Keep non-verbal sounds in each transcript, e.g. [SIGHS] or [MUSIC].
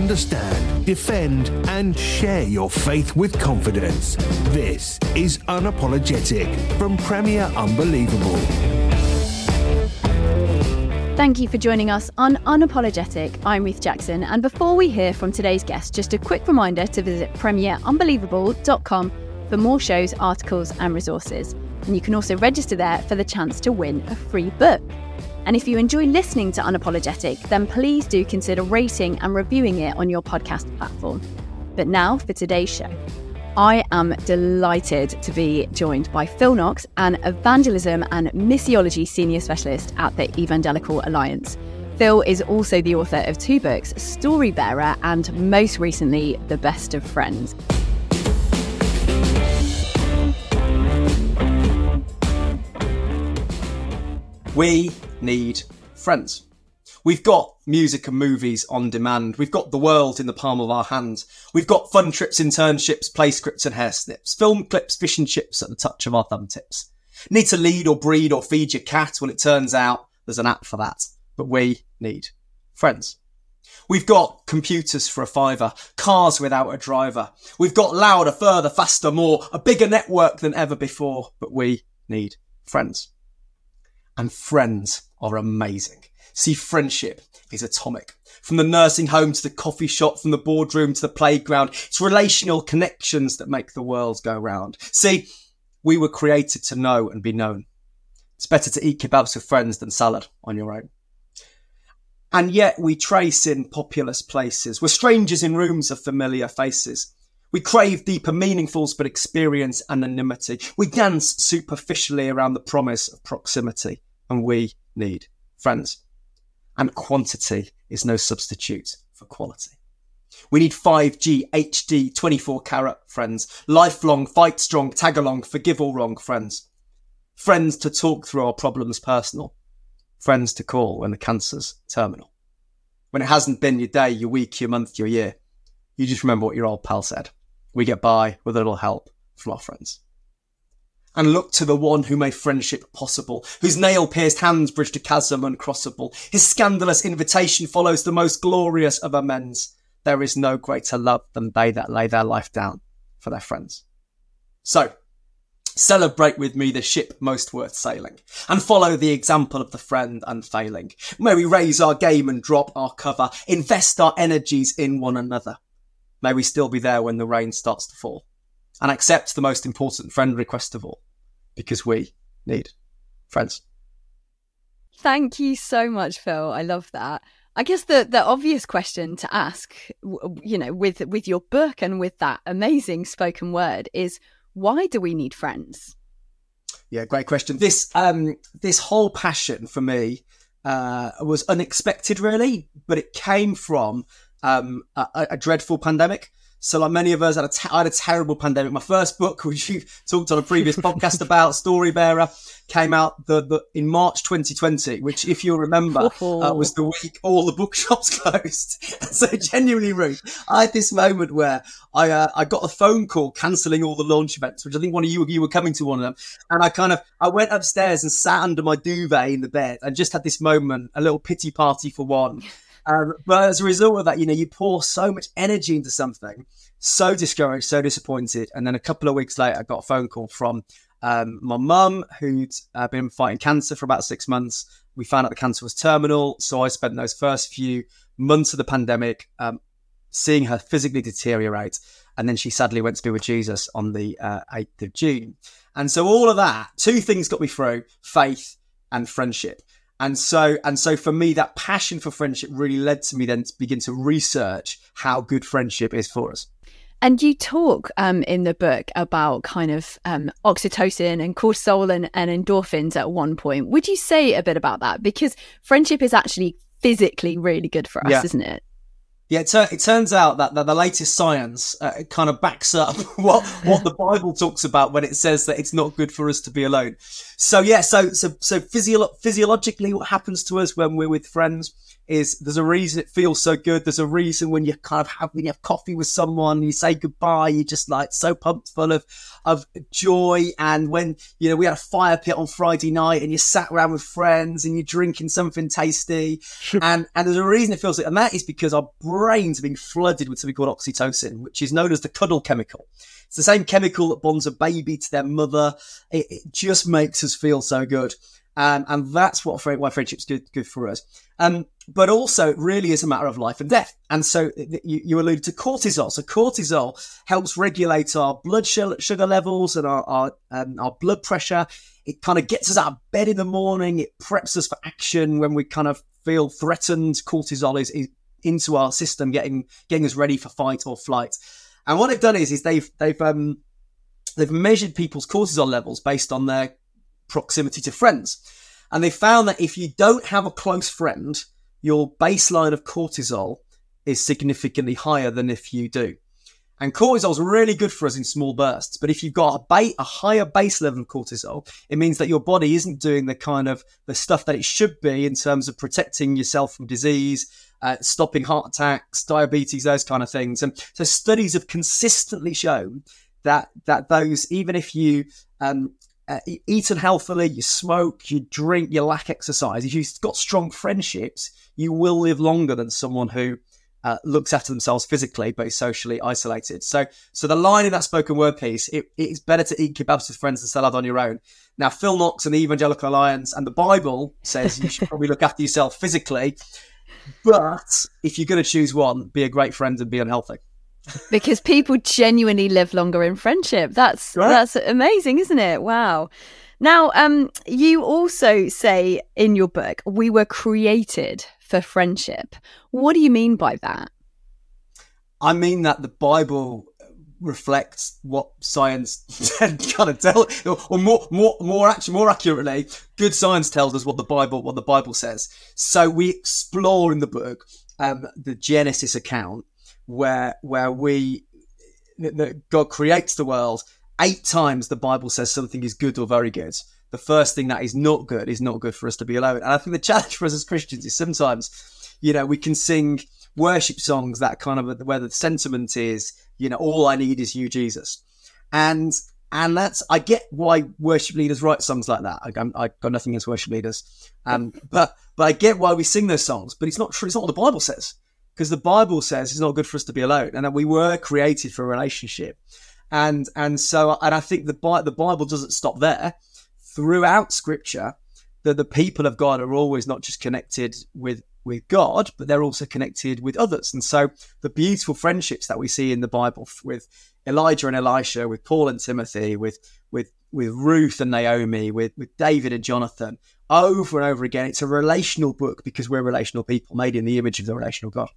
Understand, defend, and share your faith with confidence. This is Unapologetic from Premier Unbelievable. Thank you for joining us on Unapologetic. I'm Ruth Jackson, and before we hear from today's guest, just a quick reminder to visit premierunbelievable.com for more shows, articles, and resources. And you can also register there for the chance to win a free book. And if you enjoy listening to Unapologetic, then please do consider rating and reviewing it on your podcast platform. But now for today's show. I am delighted to be joined by Phil Knox, an evangelism and missiology senior specialist at the Evangelical Alliance. Phil is also the author of two books, Story Bearer, and most recently, The Best of Friends. We need friends. We've got music and movies on demand. We've got the world in the palm of our hands. We've got fun trips, internships, play scripts and hair snips, film clips, fish and chips at the touch of our thumb tips. Need to lead or breed or feed your cat? Well, it turns out there's an app for that. But we need friends. We've got computers for a fiver, cars without a driver. We've got louder, further, faster, more, a bigger network than ever before. But we need friends. And friends are amazing. See, friendship is atomic. From the nursing home to the coffee shop, from the boardroom to the playground, it's relational connections that make the world go round. See, we were created to know and be known. It's better to eat kebabs with friends than salad on your own. And yet we trace in populous places. We're strangers in rooms of familiar faces. We crave deeper meaningfuls but experience anonymity. We dance superficially around the promise of proximity. And we need friends. And quantity is no substitute for quality. We need 5G, HD, 24 carat friends, lifelong, fight strong, tag along, forgive all wrong friends. Friends to talk through our problems personal. Friends to call when the cancer's terminal. When it hasn't been your day, your week, your month, your year, you just remember what your old pal said. We get by with a little help from our friends and look to the one who made friendship possible, whose nail pierced hands bridged a chasm uncrossable. His scandalous invitation follows the most glorious of amends. There is no greater love than they that lay their life down for their friends. So, celebrate with me the ship most worth sailing and follow the example of the friend unfailing. May we raise our game and drop our cover, invest our energies in one another. May we still be there when the rain starts to fall and accept the most important friend request of all because we need friends. Thank you so much, Phil. I love that. I guess the the obvious question to ask, you know, with with your book and with that amazing spoken word is why do we need friends? Yeah, great question. This um this whole passion for me uh was unexpected really, but it came from um a, a dreadful pandemic. So, like many of us, I had, a had a terrible pandemic. My first book, [LAUGHS] which you talked on a previous podcast [LAUGHS] about, Story Bearer, came out the, the in March 2020, which, if you remember, uh, was the week all the bookshops [LAUGHS] closed. so, genuinely rude. I had this moment where I uh, I got a phone call cancelling all the launch events, which I think one of you you were coming to one of them, and I kind of I went upstairs and sat under my duvet in the bed and just had this moment, a little pity party for one. Um, but as a result of that, you know, you pour so much energy into something, so discouraged, so disappointed. And then a couple of weeks later, I got a phone call from um, my mum, who'd uh, been fighting cancer for about six months. We found out the cancer was terminal. So I spent those first few months of the pandemic um, seeing her physically deteriorate. And then she sadly went to be with Jesus on the uh, 8th of June. And so all of that, two things got me through faith and friendship. And so, and so for me, that passion for friendship really led to me then to begin to research how good friendship is for us. And you talk um, in the book about kind of um, oxytocin and cortisol and, and endorphins at one point. Would you say a bit about that? Because friendship is actually physically really good for us, yeah. isn't it? Yeah, it, it, turns out that, that the latest science uh, kind of backs up [LAUGHS] what what the Bible talks about when it says that it's not good for us to be alone. So yeah, so so so physio- physiologically, what happens to us when we're with friends? is there's a reason it feels so good. There's a reason when you kind of have when you have coffee with someone, you say goodbye, you're just like so pumped full of of joy. And when you know we had a fire pit on Friday night and you sat around with friends and you're drinking something tasty, and and there's a reason it feels like, and that is because our brains are being flooded with something called oxytocin, which is known as the cuddle chemical. It's the same chemical that bonds a baby to their mother. It, it just makes us feel so good. Um, and that's what why friendship's good good for us. Um, but also, it really is a matter of life and death. And so you, you alluded to cortisol. So cortisol helps regulate our blood sugar levels and our our, um, our blood pressure. It kind of gets us out of bed in the morning. It preps us for action when we kind of feel threatened. Cortisol is, is into our system, getting getting us ready for fight or flight. And what they've done is is they've they've um they've measured people's cortisol levels based on their proximity to friends. And they found that if you don't have a close friend, your baseline of cortisol is significantly higher than if you do. And cortisol is really good for us in small bursts. But if you've got a, ba- a higher base level of cortisol, it means that your body isn't doing the kind of the stuff that it should be in terms of protecting yourself from disease, uh, stopping heart attacks, diabetes, those kind of things. And so studies have consistently shown that that those even if you um, uh, eat unhealthily, you smoke, you drink, you lack exercise, if you've got strong friendships, you will live longer than someone who uh, looks after themselves physically but is socially isolated. So, so the line in that spoken word piece, it, it's better to eat kebabs with friends than salad on your own. Now, Phil Knox and the Evangelical Alliance and the Bible says you should [LAUGHS] probably look after yourself physically, but if you're going to choose one, be a great friend and be unhealthy because people genuinely live longer in friendship. That's right. that's amazing, isn't it? Wow. Now, um, you also say in your book, we were created for friendship. What do you mean by that? I mean that the Bible reflects what science [LAUGHS] kind of tell, or more, more, more actually, more accurately, good science tells us what the Bible, what the Bible says. So we explore in the book um, the Genesis account where where we that God creates the world. Eight times the Bible says something is good or very good. The first thing that is not good is not good for us to be alone. And I think the challenge [LAUGHS] for us as Christians is sometimes, you know, we can sing worship songs that kind of where the sentiment is, you know, all I need is you, Jesus. And and that's I get why worship leaders write songs like that. I, I got nothing against worship leaders, um, [LAUGHS] but but I get why we sing those songs. But it's not true. It's not what the Bible says because the Bible says it's not good for us to be alone, and that we were created for a relationship. And and so and I think the the Bible doesn't stop there. Throughout Scripture, that the people of God are always not just connected with with God, but they're also connected with others. And so the beautiful friendships that we see in the Bible with Elijah and Elisha, with Paul and Timothy, with with with Ruth and Naomi, with with David and Jonathan, over and over again. It's a relational book because we're relational people made in the image of the relational God.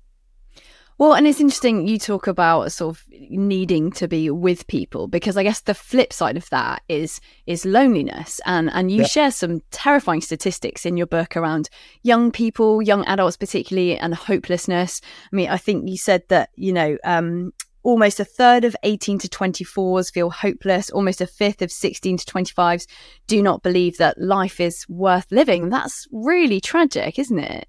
Well, and it's interesting you talk about sort of needing to be with people because I guess the flip side of that is is loneliness, and and you yep. share some terrifying statistics in your book around young people, young adults particularly, and hopelessness. I mean, I think you said that you know um, almost a third of 18 to 24s feel hopeless. Almost a fifth of 16 to 25s do not believe that life is worth living. That's really tragic, isn't it?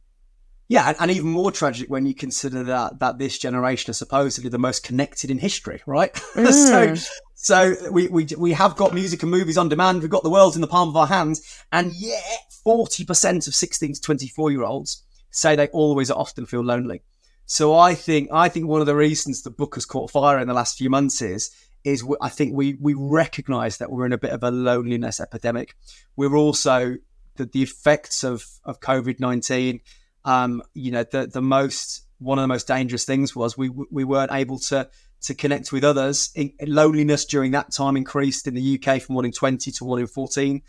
Yeah, and, and, even more tragic when you consider that that this generation is supposedly the most connected in history, right? Mm. [LAUGHS] so, so we, we we have got music and movies on demand. We've got the world in the palm of our hands, and yet forty percent of sixteen to twenty four year olds say they always or often feel lonely. So I think I think one of the reasons the book has caught fire in the last few months is is I think we we recognise that we're in a bit of a loneliness epidemic. We're also the, the effects of of COVID nineteen um, you know, the the most one of the most dangerous things was we we weren't able to to connect with others. In, loneliness during that time increased in the UK from one in twenty to one in fourteen.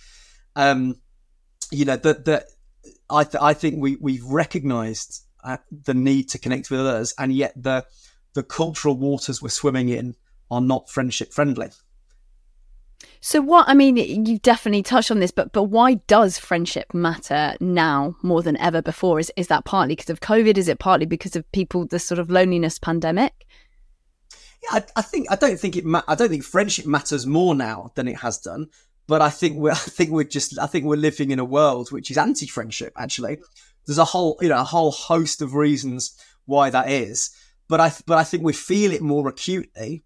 Um, you know that that I th- I think we we've recognised uh, the need to connect with others, and yet the the cultural waters we're swimming in are not friendship friendly. So what I mean, you definitely touched on this, but but why does friendship matter now more than ever before? Is is that partly because of COVID? Is it partly because of people the sort of loneliness pandemic? Yeah, I, I think I don't think it. Ma- I don't think friendship matters more now than it has done. But I think we're [LAUGHS] I think we're just I think we're living in a world which is anti-friendship. Actually, there's a whole you know a whole host of reasons why that is. But I but I think we feel it more acutely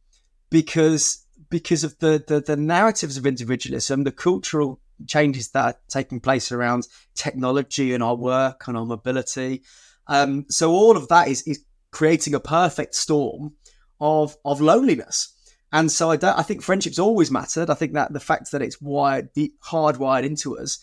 because because of the, the, the narratives of individualism, the cultural changes that are taking place around technology and our work and our mobility. Um, so all of that is, is creating a perfect storm of of loneliness. And so I don't. I think friendships always mattered. I think that the fact that it's wired, the hardwired into us.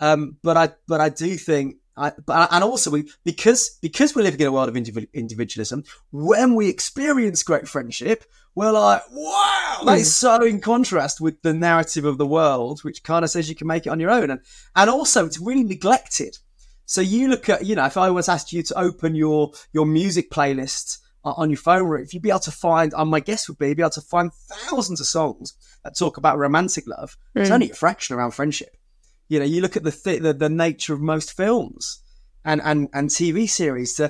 Um, but I but I do think I, but, and also we because because we're living in a world of individualism. When we experience great friendship, we're like, wow, that is hmm. so in contrast with the narrative of the world, which kind of says you can make it on your own, and and also it's really neglected. So you look at, you know, if I was asked you to open your your music playlist on your phone, if you'd be able to find, and my guess would be, you'd be able to find thousands of songs that talk about romantic love. Mm. It's hmm. only a fraction around friendship. You know, you look at the th- the, the nature of most films and and and TV series. The,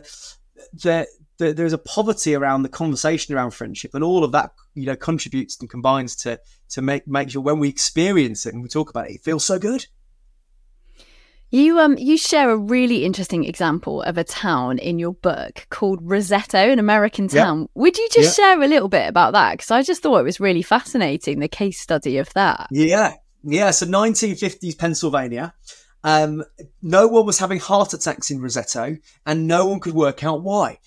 the the, there's a poverty around the conversation around friendship, and all of that you know contributes and combines to to make make sure when we experience it and we talk about it, it feels so good. You um you share a really interesting example of a town in your book called Roseto, an American town. Yep. Would you just yep. share a little bit about that? Because I just thought it was really fascinating the case study of that. Yeah, yeah. So 1950s Pennsylvania. Um, no one was having heart attacks in Roseto, and no one could work out why.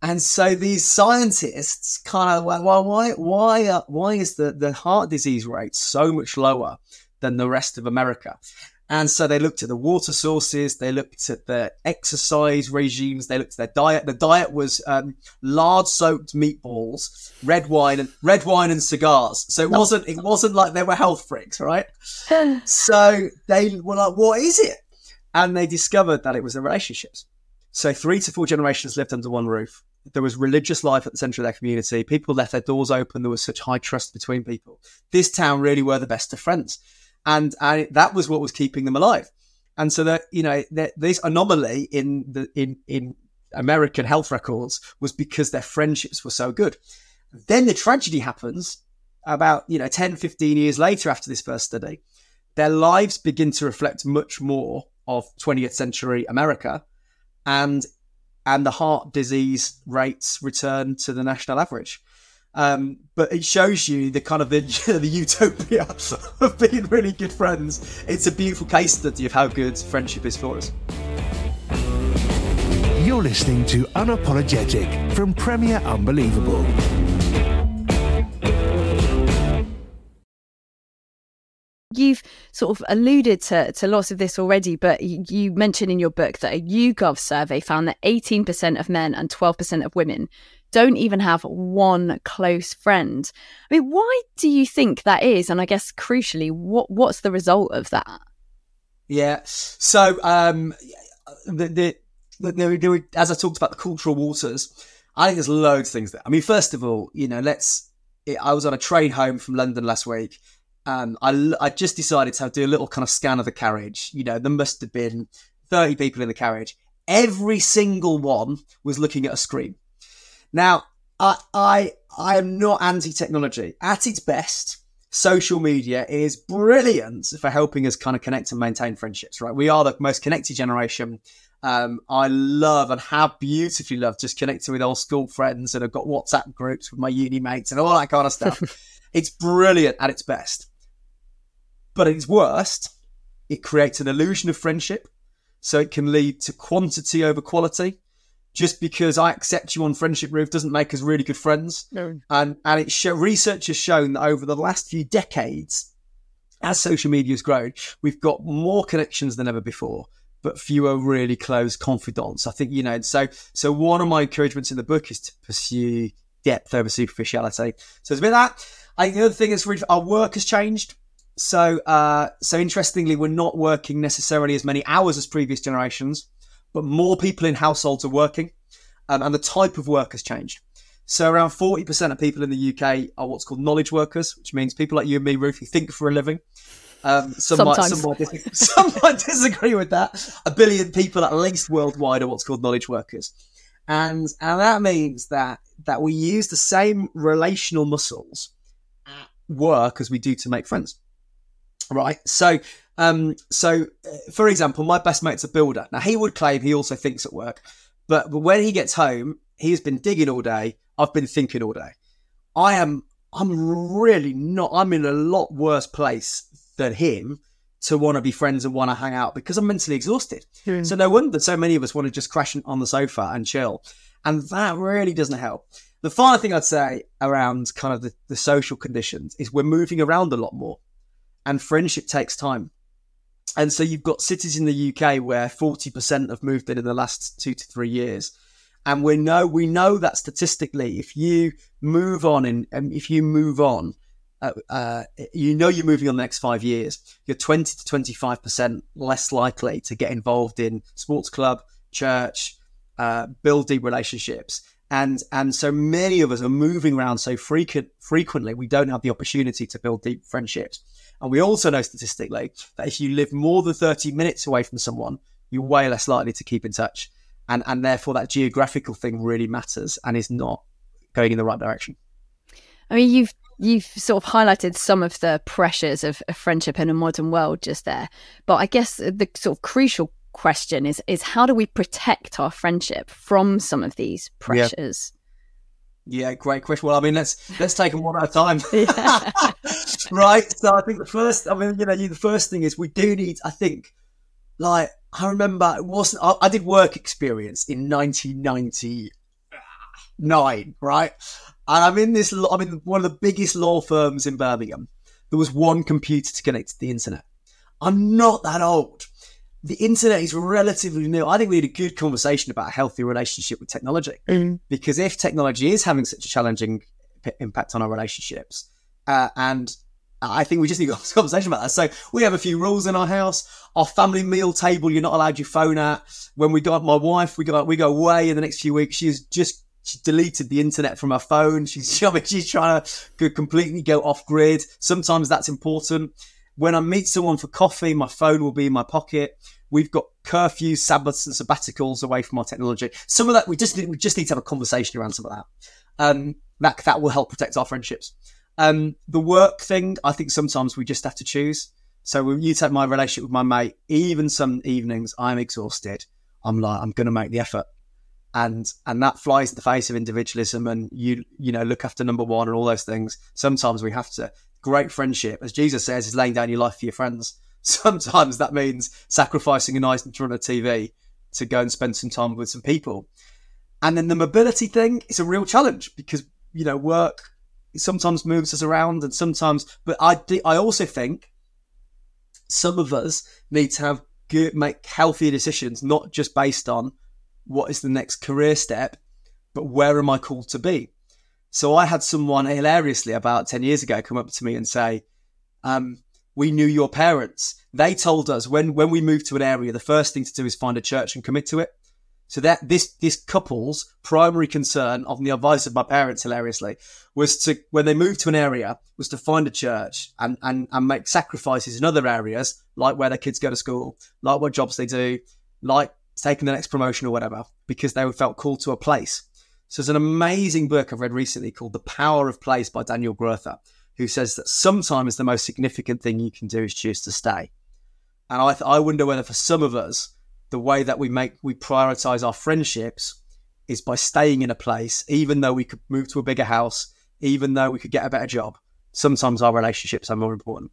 And so these scientists kind of went, well, why, why, uh, why is the, the heart disease rate so much lower than the rest of America? And so they looked at the water sources, they looked at the exercise regimes, they looked at their diet. The diet was um, lard soaked meatballs, red wine and red wine and cigars. So it wasn't it wasn't like they were health freaks, right? [SIGHS] so they were like, what is it? And they discovered that it was the relationships. So three to four generations lived under one roof there was religious life at the centre of their community. People left their doors open. There was such high trust between people. This town really were the best of friends, and and that was what was keeping them alive. And so that you know that this anomaly in the in in American health records was because their friendships were so good. Then the tragedy happens about you know 10, 15 years later after this first study. Their lives begin to reflect much more of 20th century America, and and the heart disease rates return to the national average. Um, but it shows you the kind of the, [LAUGHS] the utopia [LAUGHS] of being really good friends. It's a beautiful case study of how good friendship is for us. You're listening to Unapologetic from Premier Unbelievable. You've sort of alluded to, to lots of this already, but you mentioned in your book that a YouGov survey found that 18% of men and 12% of women don't even have one close friend. I mean, why do you think that is? And I guess crucially, what what's the result of that? Yeah. So, um, the, the, the, the, as I talked about the cultural waters, I think there's loads of things there. I mean, first of all, you know, let's. I was on a train home from London last week um, I, I just decided to do a little kind of scan of the carriage. You know, there must have been 30 people in the carriage. Every single one was looking at a screen. Now, I, I, I am not anti-technology. At its best, social media is brilliant for helping us kind of connect and maintain friendships, right? We are the most connected generation. Um, I love and have beautifully loved just connecting with old school friends and I've got WhatsApp groups with my uni mates and all that kind of stuff. [LAUGHS] it's brilliant at its best. But at its worst, it creates an illusion of friendship. So it can lead to quantity over quality. Just because I accept you on Friendship Roof doesn't make us really good friends. No. And and it show, research has shown that over the last few decades, as social media has grown, we've got more connections than ever before. but fewer really close confidants. I think, you know, so, so one of my encouragements in the book is to pursue depth over superficiality. So it's a bit that. I think the other thing is our work has changed. So, uh, so interestingly, we're not working necessarily as many hours as previous generations, but more people in households are working, um, and the type of work has changed. So, around forty percent of people in the UK are what's called knowledge workers, which means people like you and me, Ruth, who think for a living. Um, some, might, some, might disagree, [LAUGHS] some might disagree with that. A billion people, at least worldwide, are what's called knowledge workers, and and that means that that we use the same relational muscles at work as we do to make friends right? So, um, so uh, for example, my best mate's a builder. Now he would claim he also thinks at work, but but when he gets home, he's been digging all day. I've been thinking all day. I am. I'm really not. I'm in a lot worse place than him to want to be friends and want to hang out because I'm mentally exhausted. Mm. So no wonder so many of us want to just crash on the sofa and chill, and that really doesn't help. The final thing I'd say around kind of the, the social conditions is we're moving around a lot more and friendship takes time. And so you've got cities in the UK where 40% have moved in in the last two to three years. And we know, we know that statistically, if you move on and if you move on, uh, uh, you know you're moving on the next five years, you're 20 to 25% less likely to get involved in sports club, church, uh, build deep relationships. And, and so many of us are moving around so frequent, frequently, we don't have the opportunity to build deep friendships. And we also know statistically that if you live more than 30 minutes away from someone, you're way less likely to keep in touch. And, and therefore, that geographical thing really matters and is not going in the right direction. I mean, you've you've sort of highlighted some of the pressures of, of friendship in a modern world just there, but I guess the sort of crucial question is is how do we protect our friendship from some of these pressures? Yeah. Yeah, great question. Well, I mean, let's let's take them one at a time. [LAUGHS] Yeah. [LAUGHS] right. So I think the first, I mean, you know, the first thing is we do need. I think, like, I remember it wasn't. I, I did work experience in 1999, right? And I'm in this. I'm in one of the biggest law firms in Birmingham. There was one computer to connect to the internet. I'm not that old the internet is relatively new. I think we need a good conversation about a healthy relationship with technology. Mm. Because if technology is having such a challenging p- impact on our relationships, uh, and I think we just need a conversation about that. So we have a few rules in our house. Our family meal table, you're not allowed your phone at. When we got my wife, we go we go away in the next few weeks. She's just she deleted the internet from her phone. She's [LAUGHS] I mean, she's trying to completely go off grid. Sometimes that's important. When I meet someone for coffee, my phone will be in my pocket. We've got curfews, Sabbaths, and sabbaticals away from our technology. Some of that we just need, we just need to have a conversation around some of that. Um, that that will help protect our friendships. Um, the work thing, I think sometimes we just have to choose. So you take my relationship with my mate, even some evenings I'm exhausted. I'm like, I'm going to make the effort, and and that flies in the face of individualism and you you know look after number one and all those things. Sometimes we have to. Great friendship, as Jesus says, is laying down your life for your friends sometimes that means sacrificing a night in front of TV to go and spend some time with some people. And then the mobility thing is a real challenge because, you know, work sometimes moves us around and sometimes, but I, I also think some of us need to have good, make healthier decisions, not just based on what is the next career step, but where am I called to be? So I had someone hilariously about 10 years ago come up to me and say, um, we knew your parents. They told us when, when we moved to an area, the first thing to do is find a church and commit to it. So that this, this couple's primary concern on the advice of my parents, hilariously, was to, when they moved to an area, was to find a church and, and, and make sacrifices in other areas, like where their kids go to school, like what jobs they do, like taking the next promotion or whatever, because they felt called to a place. So there's an amazing book I've read recently called The Power of Place by Daniel Grothe who says that sometimes the most significant thing you can do is choose to stay. And I, th- I wonder whether for some of us, the way that we make we prioritize our friendships is by staying in a place, even though we could move to a bigger house, even though we could get a better job. Sometimes our relationships are more important.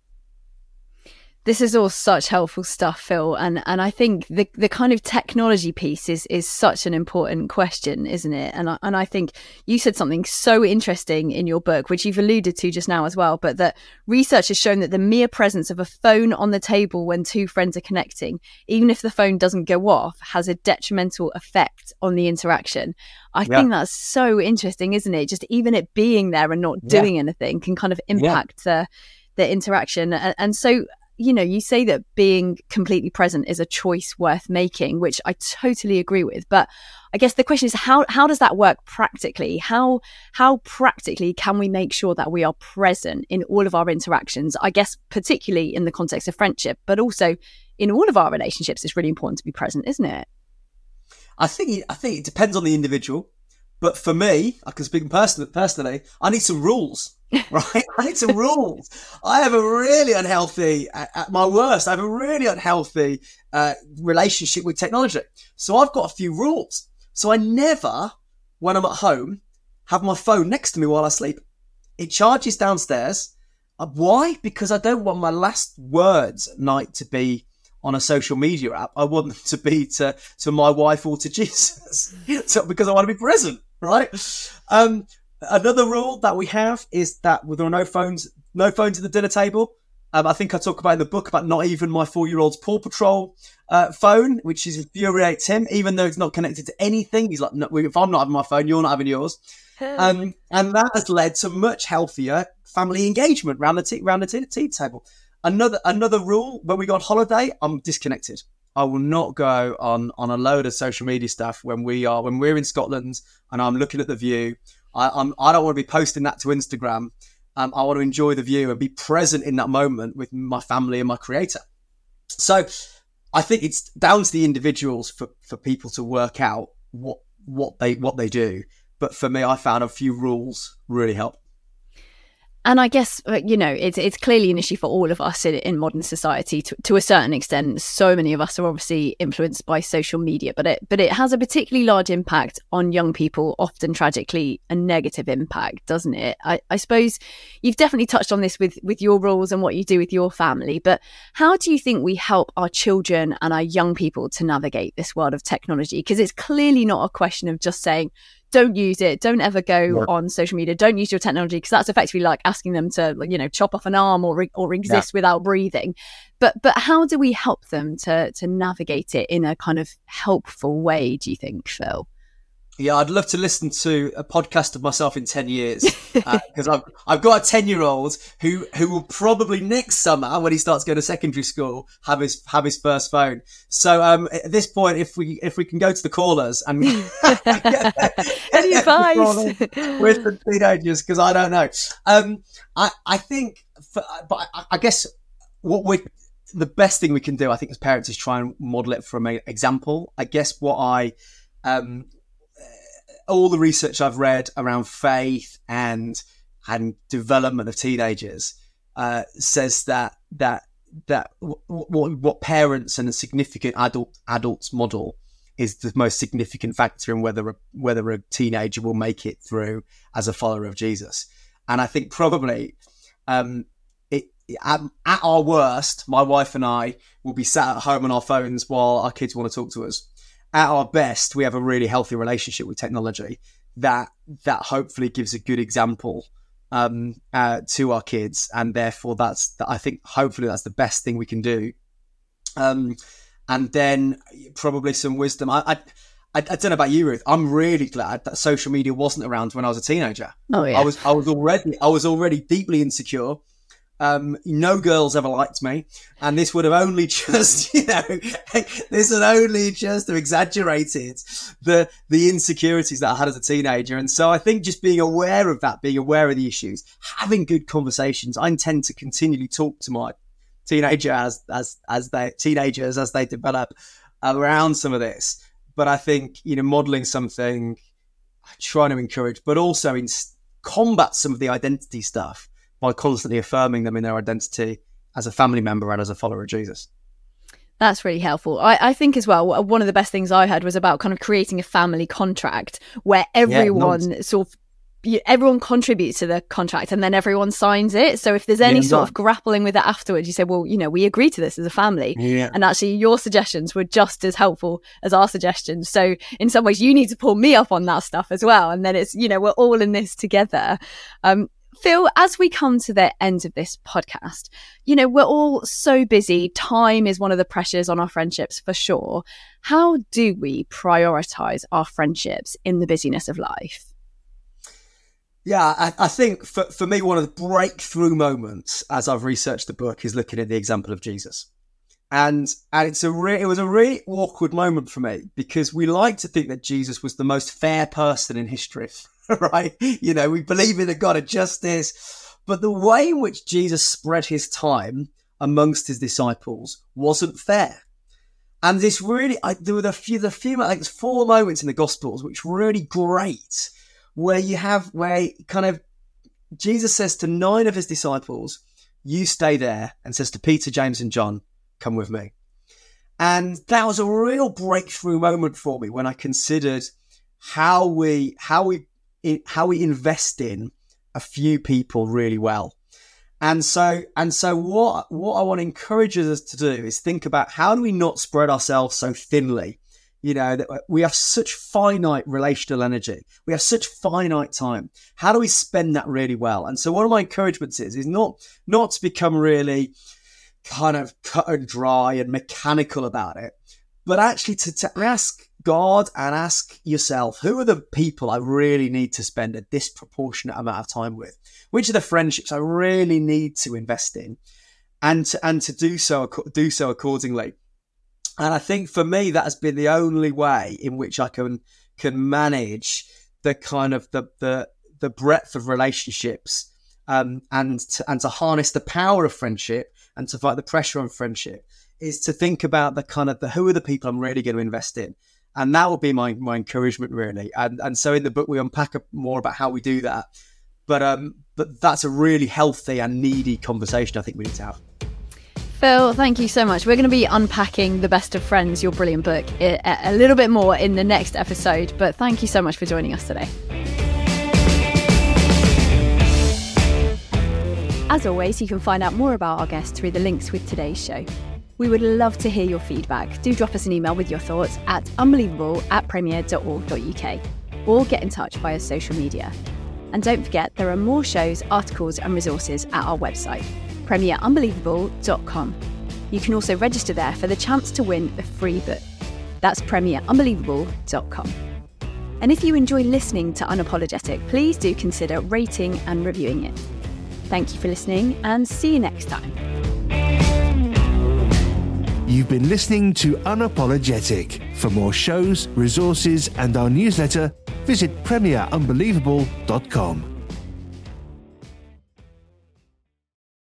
This is all such helpful stuff, Phil, and and I think the the kind of technology piece is is such an important question, isn't it? And I, and I think you said something so interesting in your book, which you've alluded to just now as well, but that research has shown that the mere presence of a phone on the table when two friends are connecting, even if the phone doesn't go off, has a detrimental effect on the interaction. I yeah. think that's so interesting, isn't it? Just even it being there and not yeah. doing anything can kind of impact yeah. the the interaction. And, and so you know, you say that being completely present is a choice worth making, which I totally agree with. But I guess the question is how how does that work practically? How how practically can we make sure that we are present in all of our interactions? I guess particularly in the context of friendship, but also in all of our relationships, it's really important to be present, isn't it? I think I think it depends on the individual. But for me, I can speak personally, personally, I need some rules. [LAUGHS] right? I need some rules. I have a really unhealthy, at, my worst, I have a really unhealthy uh, relationship with technology. So I've got a few rules. So I never, when I'm at home, have my phone next to me while I sleep. It charges downstairs. Uh, why? Because I don't want my last words at night to be on a social media app. I want them to be to, to my wife or to [LAUGHS] Jesus. so, because I want to be present, right? Um, Another rule that we have is that there are no phones, no phones at the dinner table. Um, I think I talk about in the book about not even my four-year-old's Paw Patrol uh, phone, which is infuriates him, even though it's not connected to anything. He's like, no, if I'm not having my phone, you're not having yours. Um, and that has led to much healthier family engagement around the tea, around the tea, tea table. Another another rule when we go on holiday, I'm disconnected. I will not go on on a load of social media stuff when we are when we're in Scotland and I'm looking at the view I, I'm, I don't want to be posting that to Instagram. Um, I want to enjoy the view and be present in that moment with my family and my creator. So I think it's down to the individuals for, for people to work out what what they what they do. But for me, I found a few rules really help and I guess uh, you know it's it's clearly an issue for all of us in, in modern society to, to a certain extent. So many of us are obviously influenced by social media, but it but it has a particularly large impact on young people, often tragically a negative impact, doesn't it? I, I suppose you've definitely touched on this with with your roles and what you do with your family, but how do you think we help our children and our young people to navigate this world of technology? Because it's clearly not a question of just saying don't use it. Don't ever go on social media. Don't use your technology because that's effectively like asking them to, you know, chop off an arm or or exist yeah. without breathing. But but how do we help them to to navigate it in a kind of helpful way? Do you think, Phil? Yeah, I'd love to listen to a podcast of myself in ten years because [LAUGHS] uh, I've I've got a ten year old who who will probably next summer when he starts going to secondary school have his have his first phone. So um, at this point, if we if we can go to the callers and [LAUGHS] [LAUGHS] any advice with the teenagers because I don't know. Um, I I think, for, but I, I guess what we the best thing we can do, I think, as parents is try and model it from an example. I guess what I um, all the research I've read around faith and and development of teenagers uh, says that that that what, what parents and a significant adult adults model is the most significant factor in whether a, whether a teenager will make it through as a follower of Jesus. And I think probably um, it, at, at, our worst, my wife and I will be sat at home on our phones while our kids want to talk to us at our best, we have a really healthy relationship with technology that that hopefully gives a good example um, uh, to our kids, and therefore that's I think hopefully that's the best thing we can do. Um, and then probably some wisdom. I, I I, I, don't know about you, Ruth. I'm really glad that social media wasn't around when I was a teenager. Oh yeah. I was I was already I was already deeply insecure. Um, no girls ever liked me, and this would have only [LAUGHS] just, you know, this had only just have exaggerated the the insecurities that I had as a teenager. And so I think just being aware of that, being aware of the issues, having good conversations. I intend to continually talk to my teenager as as as they teenagers as they develop around some of this. But I think you know, modeling something, trying to encourage, but also in combat some of the identity stuff by constantly affirming them in their identity as a family member and as a follower of Jesus. That's really helpful. I, I, think as well, one of the best things I heard was about kind of creating a family contract where everyone yeah, sort of everyone contributes to the contract and then everyone signs it. So if there's any Yeah, sort of grappling with it afterwards, you say, well, you know, we agree to this as a family. Yeah. And actually, your suggestions were just as helpful as our suggestions. So in some ways, you need to pull me up on that stuff as well. And then it's, you know, we're all in this together. Um, Phil, as we come to the end of this podcast, you know, we're all so busy. Time is one of the pressures on our friendships for sure. How do we prioritize our friendships in the busyness of life? Yeah, I, I think for, for me, one of the breakthrough moments as I've researched the book is looking at the example of Jesus. And and it's a re- it was a really awkward moment for me because we like to think that Jesus was the most fair person in history, [LAUGHS] right? You know, we believe in a God of justice, but the way in which Jesus spread his time amongst his disciples wasn't fair. And this really, I, there were a few, the few, like there's four moments in the Gospels which were really great, where you have where kind of Jesus says to nine of his disciples, "You stay there," and says to Peter, James, and John, "Come with me." And that was a real breakthrough moment for me when I considered how we how we how we invest in a few people really well. And so, and so, what what I want to encourage us to do is think about how do we not spread ourselves so thinly. You know that we have such finite relational energy, we have such finite time. How do we spend that really well? And so, one of my encouragements is is not not to become really kind of cut and dry and mechanical about it, but actually to, to ask God and ask yourself, who are the people I really need to spend a disproportionate amount of time with? Which are the friendships I really need to invest in, and to, and to do so do so accordingly. And I think for me that has been the only way in which I can can manage the kind of the the the breadth of relationships um, and to, and to harness the power of friendship and to fight the pressure on friendship is to think about the kind of the who are the people I'm really going to invest in. And that will be my, my encouragement really. And and so in the book we unpack more about how we do that. But um but that's a really healthy and needy conversation I think we need to have. Phil, thank you so much. We're going to be unpacking The Best of Friends, your brilliant book, a little bit more in the next episode. But thank you so much for joining us today. As always, you can find out more about our guests through the links with today's show. We would love to hear your feedback. Do drop us an email with your thoughts at unbelievable at premier.org.uk or get in touch via social media. And don't forget, there are more shows, articles, and resources at our website, premierunbelievable.com. You can also register there for the chance to win a free book. That's premierunbelievable.com. And if you enjoy listening to Unapologetic, please do consider rating and reviewing it. Thank you for listening and see you next time. You've been listening to Unapologetic. For more shows, resources, and our newsletter, visit premierunbelievable.com.